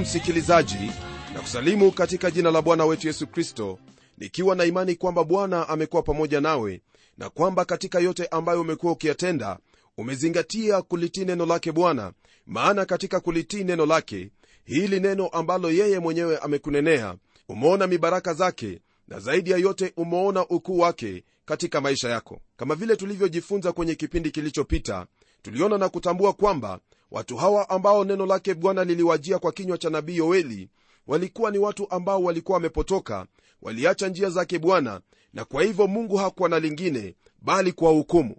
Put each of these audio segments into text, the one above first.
msikilizaji na kusalimu katika jina la bwana wetu yesu kristo nikiwa na imani kwamba bwana amekuwa pamoja nawe na kwamba katika yote ambayo umekuwa ukiyatenda umezingatia kulitii neno lake bwana. Maana katika kulitii neno lake hili neno ambalo yeye mwenyewe amekunenea umeona mibaraka zake na zaidi ya yote umeona ukuu wake katika maisha yako. Kama vile tulivyojifunza kwenye kipindi kilichopita tuliona na kutambua kwamba watu hawa ambao neno lake bwana liliwajia kwa kinywa cha nabii yoeli walikuwa ni watu ambao walikuwa wamepotoka waliacha njia zake bwana na kwa hivyo mungu hakuwa na lingine bali kwa hukumu.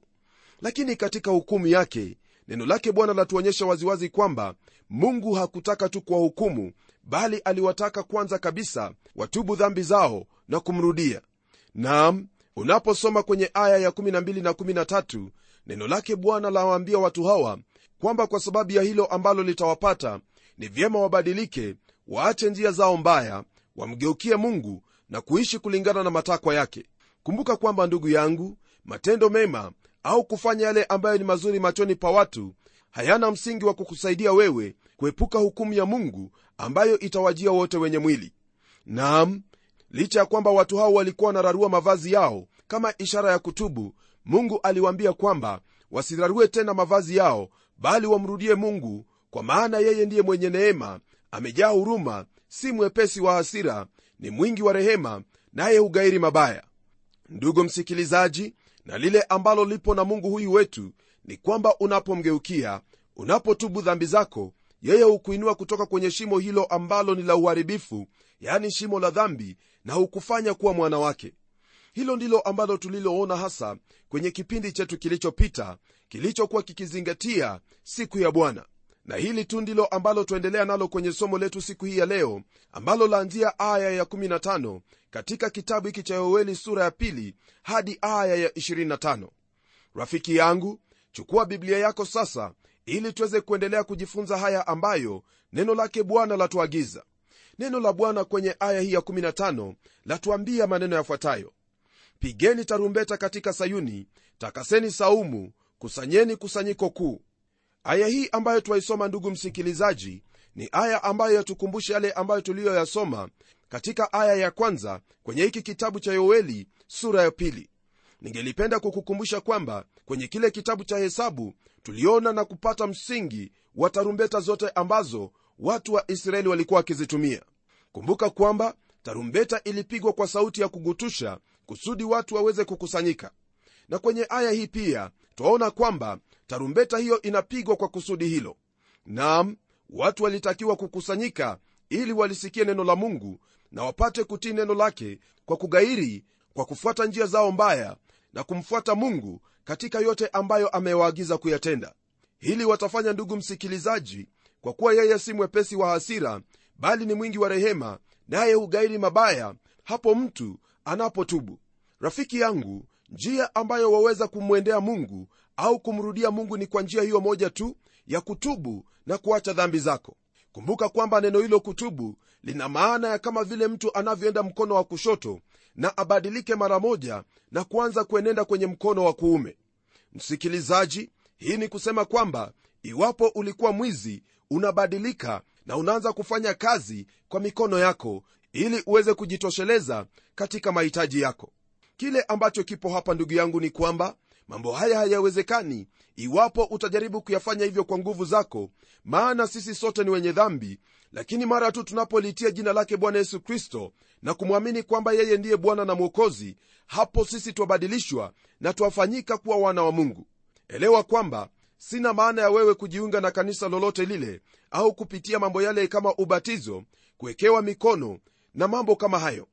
Lakini katika hukumu yake neno lake bwana latuonyesha waziwazi kwamba mungu hakutaka tu kwa hukumu bali aliwataka kwanza kabisa watubu dhambi zao na kumrudia. Nam unaposoma kwenye aya ya12 na 13 neno lake bwana lawaambia watu hawa kwamba kwa sababu ya hilo ambalo litawapata ni vyema wabadilike waache njia zao mbaya wamgeukie mungu na kuishi kulingana na matakwa yake. Kumbuka kwamba ndugu yangu matendo mema au kufanya yale ambayo ni mazuri machoni pa watu hayana msingi wa kukusaidia wewe kuepuka hukumu ya mungu ambayo itawajia wote wenye mwili. Naam licha ya kwamba watu hao walikuwa wanararua mavazi yao kama ishara ya kutubu mungu aliwaambia kwamba wasirarue tena mavazi yao bali wamrudie mungu kwa maana yeye ndiye mwenye neema amejaa huruma si mwepesi wa hasira ni mwingi wa rehema naye hugairi mabaya. Ndugu msikilizaji na lile ambalo lipo na mungu huyu wetu ni kwamba unapomgeukia unapotubu dhambi zako yeye hukuinua kutoka kwenye shimo hilo ambalo ni la uharibifu yani shimo la dhambi na hukufanya kuwa mwana wake hilo ndilo ambalo tuliloona hasa kwenye kipindi chetu kilichopita kilichokuwa kikizingatia siku ya bwana. Na hili tu ndilo ambalo twaendelea nalo kwenye somo letu siku hii ya leo ambalo laanzia aya ya15 katika kitabu hiki cha yoeli sura ya pili hadi aya ya 25 rafiki yangu chukua biblia yako sasa ili tuweze kuendelea kujifunza haya ambayo neno lake bwana latuagiza. Neno la bwana kwenye aya hii ya15 latuambia maneno yafuatayo pigeni tarumbeta katika sayuni takaseni saumu kusanyeni kusanyiko kuu. Aya hii ambayo twaisoma ndugu msikilizaji ni aya ambayo yatukumbusha yale ambayo tuliyoyasoma katika aya ya kwanza kwenye hiki kitabu cha yoeli sura ya pili. Ningelipenda kukukumbusha kwamba kwenye kile kitabu cha hesabu tuliona na kupata msingi wa tarumbeta zote ambazo watu wa israeli walikuwa wakizitumia. Kumbuka kwamba tarumbeta ilipigwa kwa sauti ya kugutusha kusudi watu waweze kukusanyika. Na kwenye aya hii pia twaona kwamba tarumbeta hiyo inapigwa kwa kusudi hilo. Nam watu walitakiwa kukusanyika ili walisikie neno la mungu na wapate kutii neno lake kwa kugairi kwa kufuata njia zao mbaya na kumfuata mungu katika yote ambayo amewaagiza kuyatenda. Hili watafanya ndugu msikilizaji kwa kuwa yeye si mwepesi wa hasira bali ni mwingi wa rehema naye hugairi mabaya hapo mtu anapotubu. Rafiki yangu njia ambayo waweza kumwendea mungu au kumrudia mungu ni kwa njia hiyo moja tu ya kutubu na kuacha dhambi zako. Kumbuka kwamba neno hilo kutubu lina maana ya kama vile mtu anavyoenda mkono wa kushoto na abadilike mara moja na kuanza kuenenda kwenye mkono wa kuume. Msikilizaji hii ni kusema kwamba iwapo ulikuwa mwizi unabadilika na unaanza kufanya kazi kwa mikono yako ili uweze kujitosheleza katika mahitaji yako. Kile ambacho kipo hapa ndugu yangu ni kwamba mambo haya hayawezekani iwapo utajaribu kuyafanya hivyo kwa nguvu zako maana sisi sote ni wenye dhambi lakini mara tu tunapolitia jina lake bwana yesu kristo na kumwamini kwamba yeye ndiye bwana na mwokozi hapo sisi twabadilishwa na twafanyika kuwa wana wa mungu. Elewa kwamba sina maana ya wewe kujiunga na kanisa lolote lile au kupitia mambo yale kama ubatizo kuwekewa mikono na mambo kama hayo.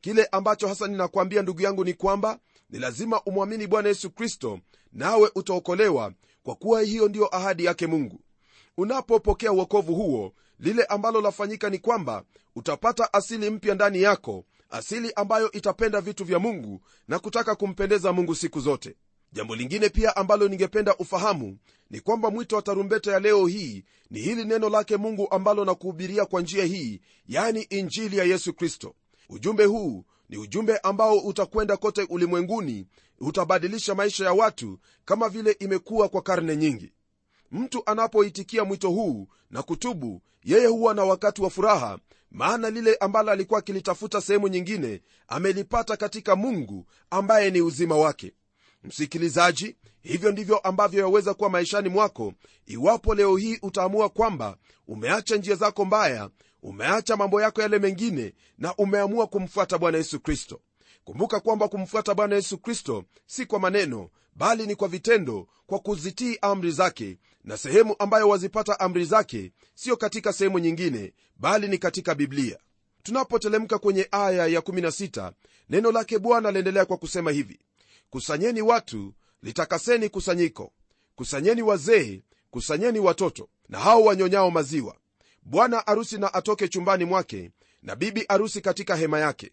Kile ambacho hasa ninakwambia ndugu yangu ni kwamba ni lazima umwamini bwana yesu kristo nawe utaokolewa kwa kuwa hiyo ndiyo ahadi yake mungu. Unapopokea uokovu huo lile ambalo lafanyika ni kwamba utapata asili mpya ndani yako asili ambayo itapenda vitu vya mungu na kutaka kumpendeza mungu siku zote jambo lingine pia ambalo ningependa ufahamu ni kwamba mwito wa tarumbeta ya leo hii ni hili neno lake mungu ambalo nakuhubiria kwa njia hii yani injili ya yesu kristo. Ujumbe huu ni ujumbe ambao utakwenda kote ulimwenguni utabadilisha maisha ya watu kama vile imekuwa kwa karne nyingi. Mtu anapoitikia mwito huu na kutubu yeye huwa na wakati wa furaha maana lile ambalo alikuwa akilitafuta sehemu nyingine amelipata katika mungu ambaye ni uzima wake msikilizaji hivyo ndivyo ambavyo yaweza kuwa maishani mwako. Iwapo leo hii utaamua kwamba umeacha njia zako mbaya umeacha mambo yako yale mengine na umeamua kumfuata bwana yesu kristo. Kumbuka kwamba kumfuata bwana yesu kristo si kwa maneno bali ni kwa vitendo kwa kuzitii amri zake. Na sehemu ambayo wazipata amri zake siyo katika sehemu nyingine bali ni katika biblia. Tunapotelemka kwenye aya ya 16 neno lake bwana laendelea kwa kusema hivi kusanyeni watu litakaseni kusanyiko. Kusanyeni wazee kusanyeni watoto na hao wanyonyao maziwa. Bwana arusi na atoke chumbani mwake na bibi arusi katika hema yake.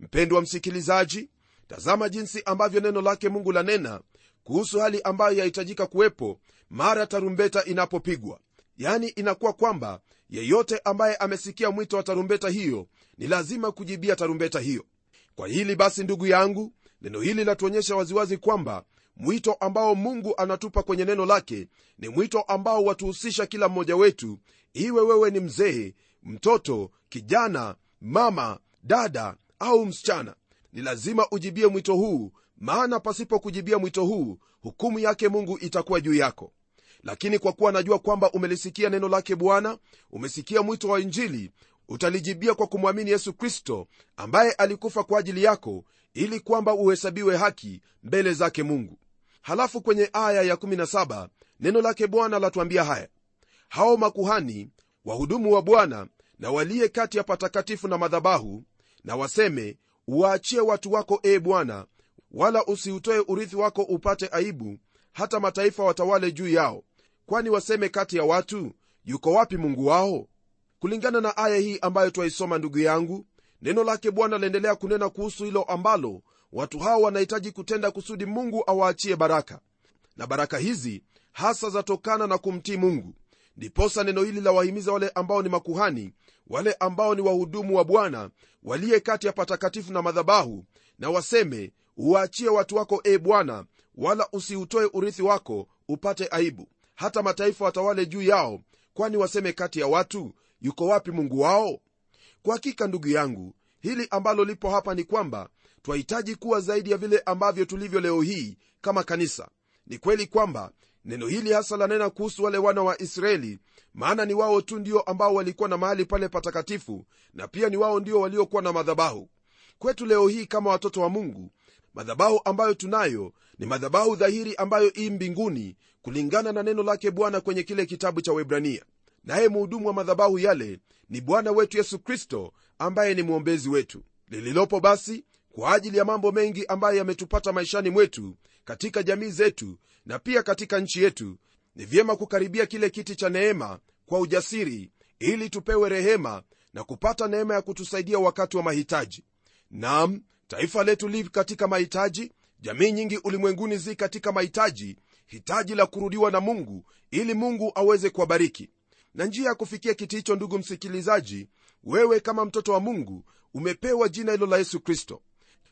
Mpendwa msikilizaji tazama jinsi ambavyo neno lake mungu lanena kuhusu hali ambayo yahitajika kuwepo mara tarumbeta inapopigwa. Yani inakuwa kwamba yeyote ambaye amesikia mwito wa tarumbeta hiyo ni lazima kujibia tarumbeta hiyo. Kwa hili basi ndugu yangu neno hili latuonyesha waziwazi kwamba mwito ambao mungu anatupa kwenye neno lake ni mwito ambao watuhusisha kila mmoja wetu iwe wewe ni mzee mtoto kijana mama dada au msichana. Ni lazima ujibie mwito huu maana pasipo kujibia mwito huu hukumu yake mungu itakuwa juu yako. Lakini kwa kuwa najua kwamba umelisikia neno lake bwana umesikia mwito wa injili utalijibia kwa kumwamini yesu kristo ambaye alikufa kwa ajili yako ili kwamba uhesabiwe haki mbele zake mungu. Halafu kwenye aya ya17 neno lake bwana latuambia haya. Hao makuhani wahudumu wa bwana na waliye kati ya patakatifu na madhabahu na waseme uwaachie watu wako e bwana wala usiutoe urithi wako upate aibu hata mataifa watawale juu yao. Kwani waseme kati ya watu yuko wapi mungu wao kulingana na aya hii ambayo twaisoma ndugu yangu neno lake bwana laendelea kunena kuhusu hilo ambalo watu hao wanahitaji kutenda kusudi mungu awaachie baraka. Na baraka hizi hasa zatokana na kumtii mungu. Ndiposa neno hili la wahimiza wale ambao ni makuhani wale ambao ni wahudumu wa bwana waliye kati ya patakatifu na madhabahu na waseme uwaachie watu wako e bwana wala usiutoe urithi wako upate aibu. Hata mataifa watawale juu yao kwani waseme kati ya watu yuko wapi mungu wao kwa hakika ndugu yangu hili ambalo lipo hapa ni kwamba twahitaji kuwa zaidi ya vile ambavyo tulivyo leo hii kama kanisa. Ni kweli kwamba neno hili hasa lanena kuhusu wale wana wa israeli maana ni wao tu ndio ambao walikuwa na mahali pale patakatifu na pia ni wao ndio waliokuwa na madhabahu. Kwetu leo hii kama watoto wa mungu madhabahu ambayo tunayo ni madhabahu dhahiri ambayo ii mbinguni kulingana na neno lake bwana kwenye kile kitabu cha webrania naye muhudumu wa madhabahu yale ni bwana wetu yesu kristo ambaye ni mwombezi wetu. Lililopo basi kwa ajili ya mambo mengi ambayo yametupata maishani mwetu katika jamii zetu na pia katika nchi yetu ni vyema kukaribia kile kiti cha neema kwa ujasiri ili tupewe rehema na kupata neema ya kutusaidia wakati wa mahitaji. Nam taifa letu li katika mahitaji jamii nyingi ulimwenguni zi katika mahitaji hitaji la kurudiwa na mungu ili mungu aweze kuwabariki na njia ya kufikia kiti hicho ndugu msikilizaji wewe kama mtoto wa mungu umepewa jina hilo la yesu kristo.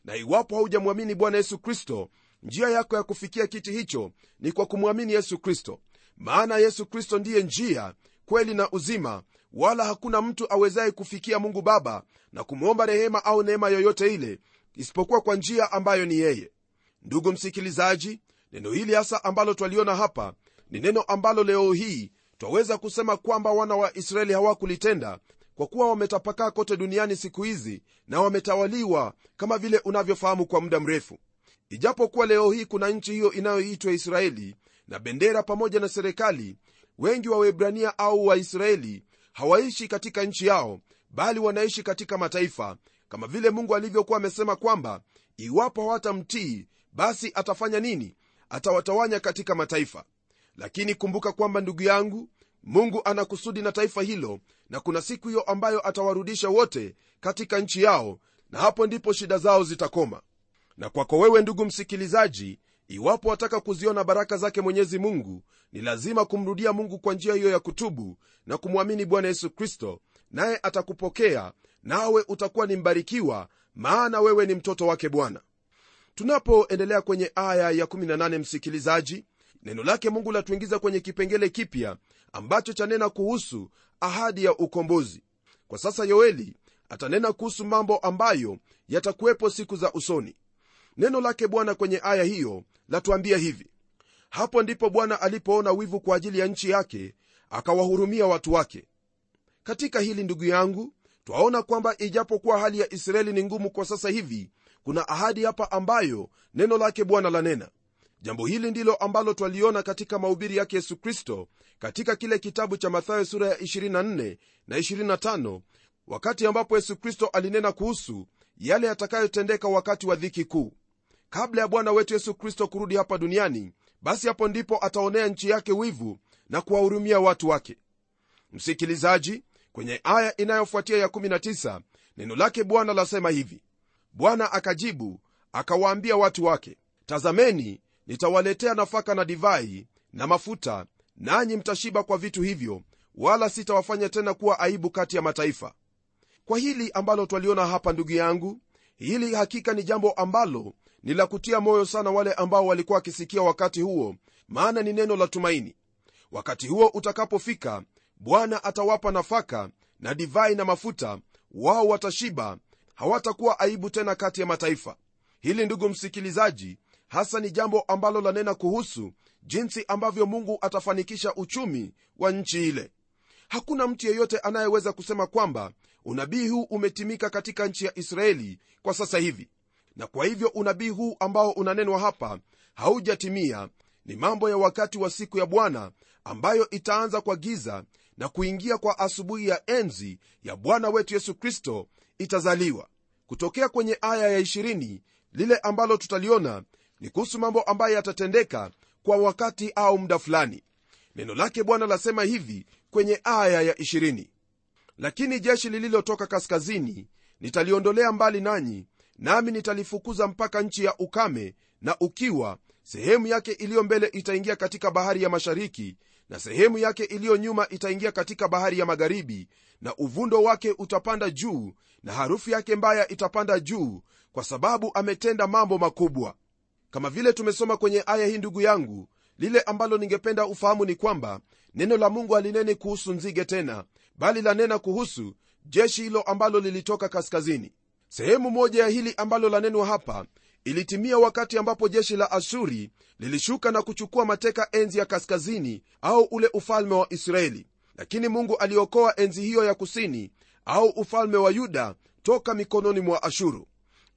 Na iwapo haujamwamini bwana yesu kristo njia yako ya kufikia kiti hicho ni kwa kumwamini yesu kristo. Maana yesu kristo ndiye njia kweli na uzima wala hakuna mtu awezaye kufikia mungu baba na kumwomba rehema au neema yoyote ile isipokuwa kwa njia ambayo ni yeye. Ndugu msikilizaji neno hili hasa ambalo twaliona hapa ni neno ambalo leo hii twaweza kusema kwamba wana wa israeli hawakulitenda kwa kuwa wametapakaa kote duniani siku hizi na wametawaliwa kama vile unavyofahamu kwa muda mrefu. Ijapokuwa leo hii kuna nchi hiyo inayoitwa israeli na bendera pamoja na serikali wengi wa webrania au waisraeli hawaishi katika nchi yao bali wanaishi katika mataifa kama vile mungu alivyokuwa amesema kwamba iwapo hawatamtii basi atafanya nini? Atawatawanya katika mataifa. Lakini kumbuka kwamba ndugu yangu mungu ana kusudi na taifa hilo na kuna siku hiyo ambayo atawarudisha wote katika nchi yao na hapo ndipo shida zao zitakoma. Na kwako wewe ndugu msikilizaji iwapo wataka kuziona baraka zake mwenyezi mungu ni lazima kumrudia mungu kwa njia hiyo ya kutubu na kumwamini bwana yesu kristo naye atakupokea nawe utakuwa ni mbarikiwa maana wewe ni mtoto wake bwana. Tunapoendelea kwenye aya ya18 msikilizaji neno lake mungu latuingiza kwenye kipengele kipya ambacho chanena kuhusu ahadi ya ukombozi. Kwa sasa yoeli atanena kuhusu mambo ambayo yatakuwepo siku za usoni. Neno lake bwana kwenye aya hiyo latuambia hivi. Hapo ndipo bwana alipoona wivu kwa ajili ya nchi yake akawahurumia watu wake. Katika hili ndugu yangu twaona kwamba ijapokuwa hali ya israeli ni ngumu kwa sasa hivi kuna ahadi hapa ambayo neno lake bwana lanena jambo hili ndilo ambalo twaliona katika mahubiri yake yesu kristo katika kile kitabu cha mathayo sura ya 24 na 25 wakati ambapo yesu kristo alinena kuhusu yale yatakayotendeka wakati wa dhiki kuu. Kabla ya bwana wetu yesu kristo kurudi hapa duniani basi hapo ndipo ataonea nchi yake wivu na kuwahurumia watu wake. Msikilizaji kwenye aya inayofuatia ya 19 neno lake bwana lasema hivi. Bwana akajibu akawaambia watu wake tazameni nitawaletea nafaka na divai na mafuta nanyi mtashiba kwa vitu hivyo wala sitawafanya tena kuwa aibu kati ya mataifa. Kwa hili ambalo twaliona hapa ndugu yangu hili hakika ni jambo ambalo ni la kutia moyo sana wale ambao walikuwa wakisikia wakati huo maana ni neno la tumaini. Wakati huo utakapofika bwana atawapa nafaka na divai na mafuta wao watashiba hawatakuwa aibu tena kati ya mataifa. Hili ndugu msikilizaji hasa ni jambo ambalo lanena kuhusu jinsi ambavyo mungu atafanikisha uchumi wa nchi ile. Hakuna mtu yeyote anayeweza kusema kwamba unabii huu umetimika katika nchi ya israeli kwa sasa hivi. Na kwa hivyo unabii huu ambao unanenwa hapa haujatimia. Ni mambo ya wakati wa siku ya bwana ambayo itaanza kwa giza na kuingia kwa asubuhi ya enzi ya bwana wetu yesu kristo itazaliwa. Kutokea kwenye aya ya 20 lile ambalo tutaliona ni kuhusu mambo ambayo yatatendeka kwa wakati au muda fulani. Neno lake bwana lasema hivi kwenye aya ya 20 lakini jeshi lililotoka kaskazini nitaliondolea mbali nanyi nami nitalifukuza mpaka nchi ya ukame na ukiwa sehemu yake iliyo mbele itaingia katika bahari ya mashariki na sehemu yake iliyo nyuma itaingia katika bahari ya magharibi na uvundo wake utapanda juu na harufu yake mbaya itapanda juu kwa sababu ametenda mambo makubwa kama vile tumesoma kwenye aya hii ndugu yangu lile ambalo ningependa ufahamu ni kwamba neno la mungu alineni kuhusu nzige tena bali lanena kuhusu jeshi hilo ambalo lilitoka kaskazini. Sehemu moja ya hili ambalo lanenwa hapa ilitimia wakati ambapo jeshi la ashuri lilishuka na kuchukua mateka enzi ya kaskazini au ule ufalme wa israeli. Lakini mungu aliokoa enzi hiyo ya kusini au ufalme wa yuda toka mikononi mwa ashuru.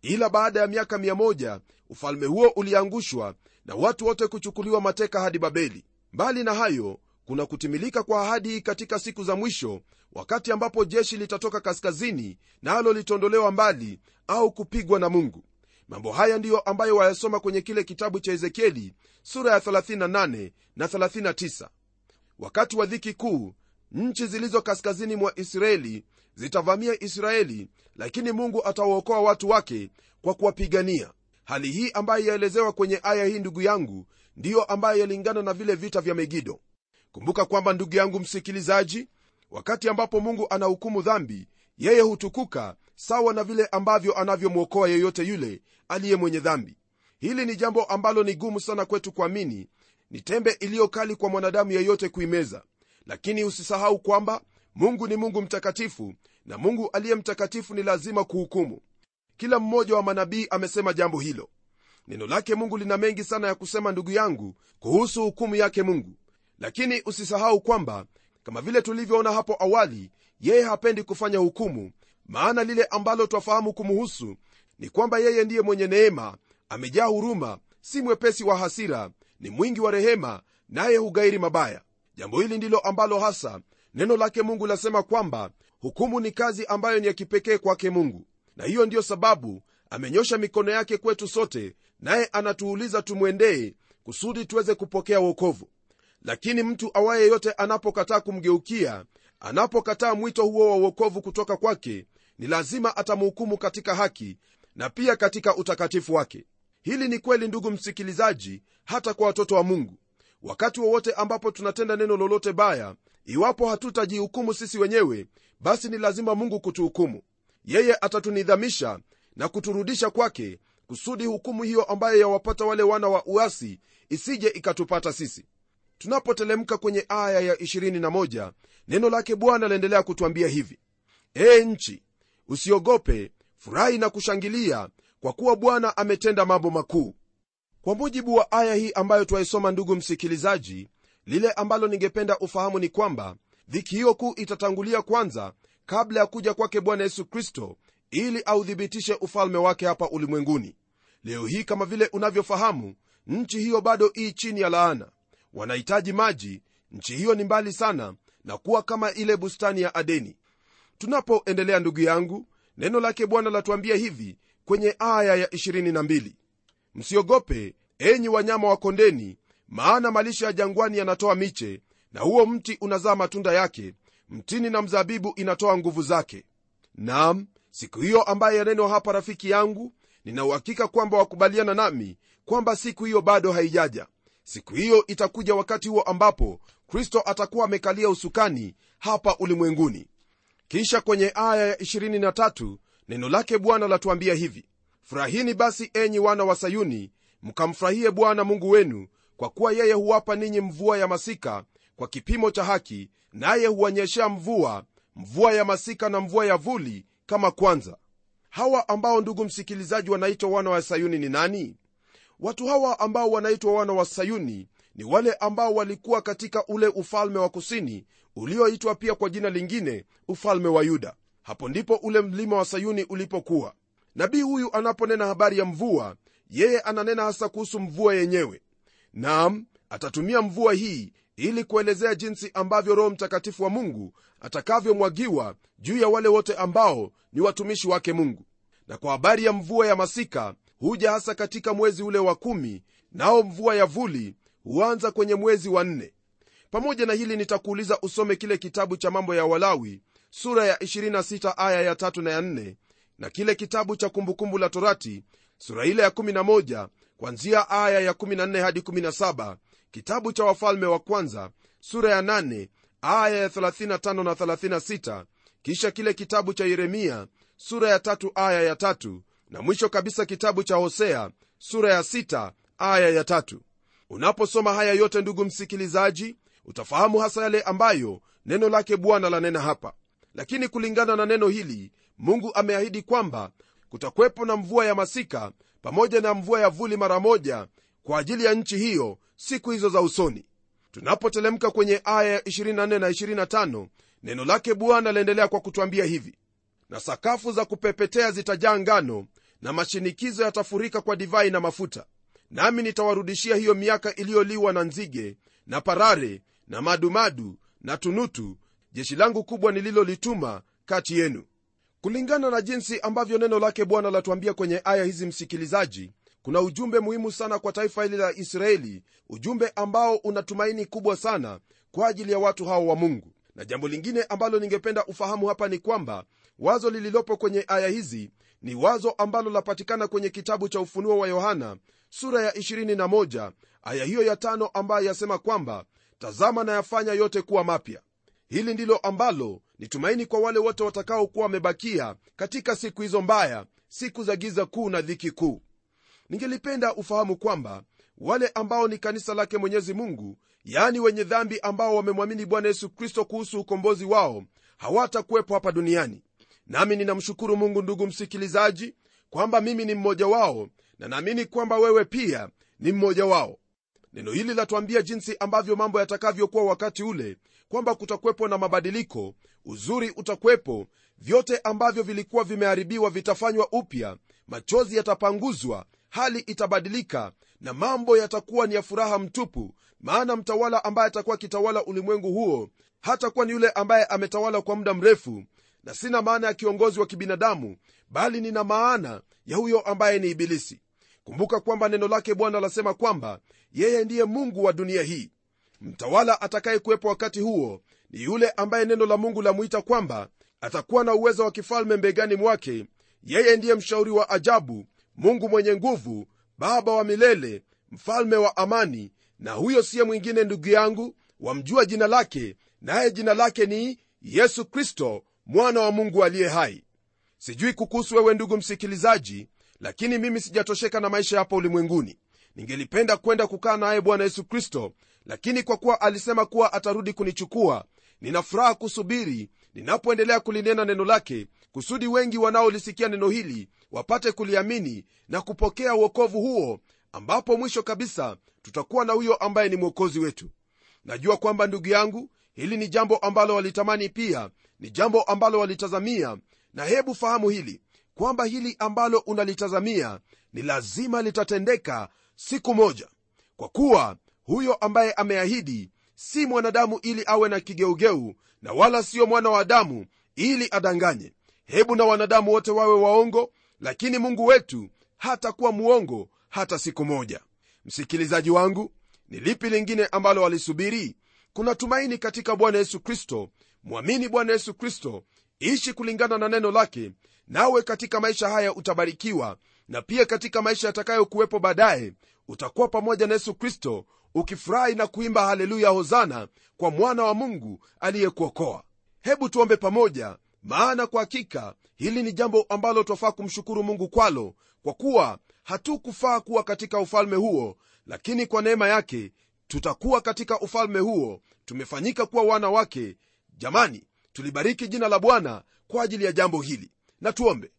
Ila baada ya miaka 1 ufalme huo uliangushwa na watu wote kuchukuliwa mateka hadi babeli. Mbali na hayo kuna kutimilika kwa ahadi hii katika siku za mwisho wakati ambapo jeshi litatoka kaskazini nalo na litaondolewa mbali au kupigwa na mungu. Mambo haya ndiyo ambayo wayasoma kwenye kile kitabu cha ezekieli sura ya 38 na 39 wakati wa dhiki kuu nchi zilizo kaskazini mwa israeli zitavamia israeli lakini mungu atawaokoa watu wake kwa kuwapigania hali hii ambayo yaelezewa kwenye aya hii ndugu yangu ndiyo ambayo yalingana na vile vita vya megido. Kumbuka kwamba ndugu yangu msikilizaji wakati ambapo mungu anahukumu dhambi yeye hutukuka sawa na vile ambavyo anavyomwokoa yeyote yule aliye mwenye dhambi. Hili ni jambo ambalo ni gumu sana kwetu kuamini. Ni tembe iliyo kali kwa mwanadamu yeyote kuimeza. Lakini usisahau kwamba mungu ni mungu mtakatifu na mungu aliye mtakatifu ni lazima kuhukumu kila mmoja wa manabii amesema jambo hilo. Neno lake mungu lina mengi sana ya kusema ndugu yangu kuhusu hukumu yake mungu. Lakini usisahau kwamba kama vile tulivyoona hapo awali yeye hapendi kufanya hukumu maana lile ambalo twafahamu kumuhusu ni kwamba yeye ndiye mwenye neema amejaa huruma si mwepesi wa hasira ni mwingi wa rehema naye hugairi mabaya. Jambo hili ndilo ambalo hasa neno lake mungu lasema kwamba hukumu ni kazi ambayo ni ya kipekee kwake mungu na hiyo ndiyo sababu amenyosha mikono yake kwetu sote naye anatuuliza tumwendee kusudi tuweze kupokea wokovu. Lakini mtu awaye yote anapokataa kumgeukia anapokataa mwito huo wa uokovu kutoka kwake ni lazima atamhukumu katika haki na pia katika utakatifu wake. Hili ni kweli ndugu msikilizaji hata kwa watoto wa mungu. Wakati wowote wa ambapo tunatenda neno lolote baya iwapo hatutajihukumu sisi wenyewe basi ni lazima mungu kutuhukumu yeye atatunidhamisha na kuturudisha kwake kusudi hukumu hiyo ambayo yawapata wale wana wa uasi isije ikatupata sisi. Tunapotelemka kwenye aya ya 21 neno lake bwana laendelea kutwambia hivi. Ee nchi usiogope furahi na kushangilia kwa kuwa bwana ametenda mambo makuu. Kwa mujibu wa aya hii ambayo twaisoma ndugu msikilizaji lile ambalo ningependa ufahamu ni kwamba dhiki hiyo kuu itatangulia kwanza kabla ya kuja kwake bwana yesu kristo ili authibitishe ufalme wake hapa ulimwenguni. Leo hii kama vile unavyofahamu nchi hiyo bado ii chini ya laana. Wanahitaji maji. Nchi hiyo ni mbali sana na kuwa kama ile bustani ya adeni. Tunapoendelea ndugu yangu neno lake bwana latuambia hivi kwenye aya ya 22 msiogope enyi wanyama wa kondeni maana malisho ya jangwani yanatoa miche na huo mti unazaa matunda yake mtini na mzabibu inatoa nguvu zake. Nam siku hiyo ambaye yanenwa hapa rafiki yangu ninauhakika kwamba wakubaliana nami kwamba siku hiyo bado haijaja. Siku hiyo itakuja wakati huo ambapo kristo atakuwa amekalia usukani hapa ulimwenguni. Kisha kwenye aya ya 23 neno lake bwana latuambia hivi furahini basi enyi wana wa sayuni mkamfurahie bwana mungu wenu kwa kuwa yeye huwapa ninyi mvua ya masika kwa kipimo cha haki naye huonyeshea mvua mvua ya masika na mvua ya vuli kama kwanza. Hawa ambao ndugu msikilizaji wanaitwa wana wa sayuni ni nani? Watu hawa ambao wanaitwa wana wa sayuni ni wale ambao walikuwa katika ule ufalme wa kusini ulioitwa pia kwa jina lingine ufalme wa yuda. Hapo ndipo ule mlima wa sayuni ulipokuwa. Nabii huyu anaponena habari ya mvua yeye ananena hasa kuhusu mvua yenyewe. Naam, atatumia mvua hii ili kuelezea jinsi ambavyo roho mtakatifu wa mungu atakavyomwagiwa juu ya wale wote ambao ni watumishi wake mungu. Na kwa habari ya mvua ya masika huja hasa katika mwezi ule wa kumi nao mvua ya vuli huanza kwenye mwezi wa nne. Pamoja na hili nitakuuliza usome kile kitabu cha mambo ya walawi sura ya 26 aya ya 3 na ya 4 na kile kitabu cha kumbukumbu la torati sura ile ya 11 kwanzia aya ya 14 hadi 17 kitabu cha wafalme wa kwanza sura ya 8 aya ya 35 na 36 kisha kile kitabu cha yeremia sura ya tatu aya ya tatu. Na mwisho kabisa kitabu cha hosea sura ya sita aya ya tatu. Unaposoma haya yote ndugu msikilizaji utafahamu hasa yale ambayo neno lake bwana lanena hapa. Lakini kulingana na neno hili mungu ameahidi kwamba kutakuwepo na mvua ya masika pamoja na mvua ya vuli mara moja kwa ajili ya nchi hiyo siku hizo za usoni. Tunapotelemka kwenye aya ya 24 na 25 neno lake bwana laendelea kwa kutwambia hivi. Na sakafu za kupepetea zitajaa ngano na mashinikizo yatafurika kwa divai na mafuta. Nami nitawarudishia hiyo miaka iliyoliwa na nzige na parare na madumadu na tunutu jeshi langu kubwa nililolituma kati yenu. Kulingana na jinsi ambavyo neno lake bwana latuambia kwenye aya hizi msikilizaji kuna ujumbe muhimu sana kwa taifa hili la israeli ujumbe ambao una tumaini kubwa sana kwa ajili ya watu hao wa mungu. Na jambo lingine ambalo ningependa ufahamu hapa ni kwamba wazo lililopo kwenye aya hizi ni wazo ambalo lapatikana kwenye kitabu cha ufunuo wa yohana sura ya 21 aya hiyo ya tano ambayo yasema kwamba tazama na yafanya yote kuwa mapya. Hili ndilo ambalo ni tumaini kwa wale wote watakaokuwa wamebakia katika siku hizo mbaya siku za giza kuu na dhiki kuu ningelipenda ufahamu kwamba wale ambao ni kanisa lake mwenyezi mungu yaani wenye dhambi ambao wamemwamini bwana yesu kristo kuhusu ukombozi wao hawatakuwepo hapa duniani. Nami ninamshukuru mungu ndugu msikilizaji kwamba mimi ni mmoja wao na naamini kwamba wewe pia ni mmoja wao. Neno hili latuambia jinsi ambavyo mambo yatakavyokuwa wakati ule kwamba kutakuwepo na mabadiliko uzuri utakuwepo vyote ambavyo vilikuwa vimeharibiwa vitafanywa upya machozi yatapanguzwa hali itabadilika na mambo yatakuwa ni ya furaha mtupu maana mtawala ambaye atakuwa akitawala ulimwengu huo hatakuwa ni yule ambaye ametawala kwa muda mrefu. Na sina maana ya kiongozi wa kibinadamu bali nina maana ya huyo ambaye ni ibilisi. Kumbuka kwamba neno lake bwana lasema kwamba yeye ndiye mungu wa dunia hii. Mtawala atakayekuwepo wakati huo ni yule ambaye neno la mungu lamwita kwamba atakuwa na uwezo wa kifalme mbegani mwake. Yeye ndiye mshauri wa ajabu mungu mwenye nguvu baba wa milele mfalme wa amani na huyo siye mwingine ndugu yangu wamjua jina lake naye jina lake ni yesu kristo mwana wa mungu aliye hai. Sijui kukuhusu wewe ndugu msikilizaji lakini mimi sijatosheka na maisha hapa ulimwenguni. Ningelipenda kwenda kukaa naye bwana yesu kristo lakini kwa kuwa alisema kuwa atarudi kunichukua nina furaha kusubiri ninapoendelea kulinena neno lake kusudi wengi wanaolisikia neno hili wapate kuliamini na kupokea uokovu huo ambapo mwisho kabisa tutakuwa na huyo ambaye ni mwokozi wetu. Najua kwamba ndugu yangu hili ni jambo ambalo walitamani pia ni jambo ambalo walitazamia na hebu fahamu hili kwamba hili ambalo unalitazamia ni lazima litatendeka siku moja. Kwa kuwa huyo ambaye ameahidi si mwanadamu ili awe na kigeugeu na wala siyo mwana wa adamu ili adanganye hebu na wanadamu wote wawe waongo lakini mungu wetu hatakuwa muongo hata siku moja. Msikilizaji wangu ni lipi lingine ambalo walisubiri? Kuna tumaini katika bwana yesu kristo. Mwamini bwana yesu kristo. Ishi kulingana na neno lake nawe katika maisha haya utabarikiwa na pia katika maisha yatakayokuwepo baadaye utakuwa pamoja na yesu kristo ukifurahi na kuimba haleluya hozana kwa mwana wa mungu aliyekuokoa. Hebu tuombe pamoja maana kwa hakika hili ni jambo ambalo twafaa kumshukuru mungu kwalo kwa kuwa hatukufaa kuwa katika ufalme huo lakini kwa neema yake tutakuwa katika ufalme huo. Tumefanyika kuwa wana wake. Jamani tulibariki jina la bwana kwa ajili ya jambo hili. Na tuombe.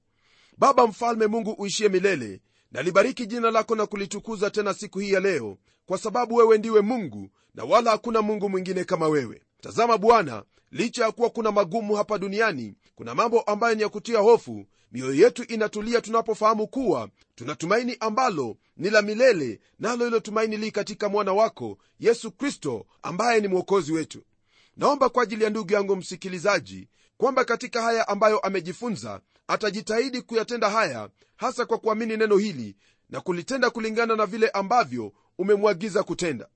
Baba mfalme mungu uishie milele nalibariki jina lako na kulitukuza tena siku hii ya leo kwa sababu wewe ndiwe mungu na wala hakuna mungu mwingine kama wewe tazama bwana licha ya kuwa kuna magumu hapa duniani kuna mambo ambayo ni ya kutia hofu mioyo yetu inatulia tunapofahamu kuwa tuna tumaini ambalo ni la milele nalo hilo tumaini li katika mwana wako yesu kristo ambaye ni mwokozi wetu. Naomba kwa ajili ya ndugu yangu msikilizaji kwamba katika haya ambayo amejifunza atajitahidi kuyatenda haya hasa kwa kuamini neno hili na kulitenda kulingana na vile ambavyo umemwagiza kutenda.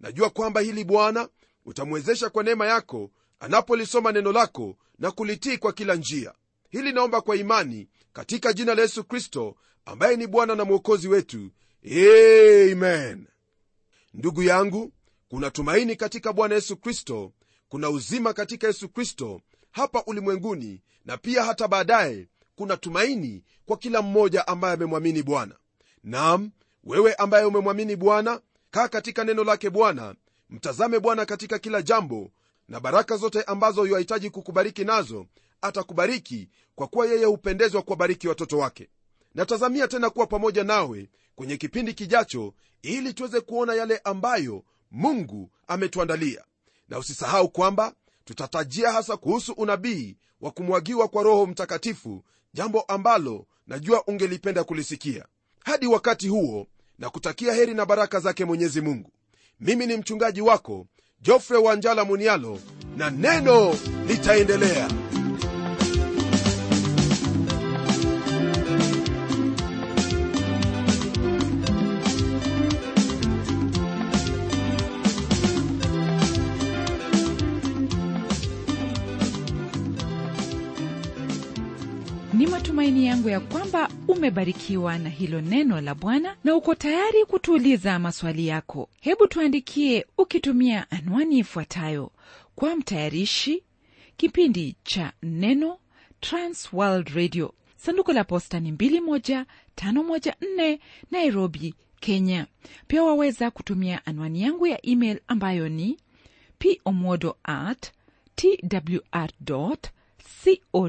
Najua kwamba hili bwana utamwezesha kwa neema yako anapolisoma neno lako na kulitii kwa kila njia. Hili naomba kwa imani katika jina la yesu kristo ambaye ni bwana na mwokozi wetu. Amen. Ndugu yangu kuna tumaini katika bwana yesu kristo kuna uzima katika yesu kristo hapa ulimwenguni na pia hata baadaye kuna tumaini kwa kila mmoja ambaye amemwamini bwana. Nam wewe ambaye umemwamini bwana kaa katika neno lake bwana mtazame bwana katika kila jambo na baraka zote ambazo yuahitaji kukubariki nazo atakubariki kwa kuwa yeye hupendezwa kuwabariki watoto wake. Natazamia tena kuwa pamoja nawe kwenye kipindi kijacho ili tuweze kuona yale ambayo mungu ametuandalia. Na usisahau kwamba tutatajia hasa kuhusu unabii wa kumwagiwa kwa roho mtakatifu jambo ambalo najua ungelipenda kulisikia. Hadi wakati huo na kutakia heri na baraka zake mwenyezi mungu mimi ni mchungaji wako jofre wanjala munialo na neno litaendelea yangu ya kwamba umebarikiwa na hilo neno la bwana na uko tayari kutuuliza maswali yako. Hebu tuandikie ukitumia anwani ifuatayo. Kwa mtayarishi kipindi cha neno transworld radio. Sanduku la posta ni 21514 nairobi kenya. Pia waweza kutumia anwani yangu ya email ambayo ni pomodo at twr co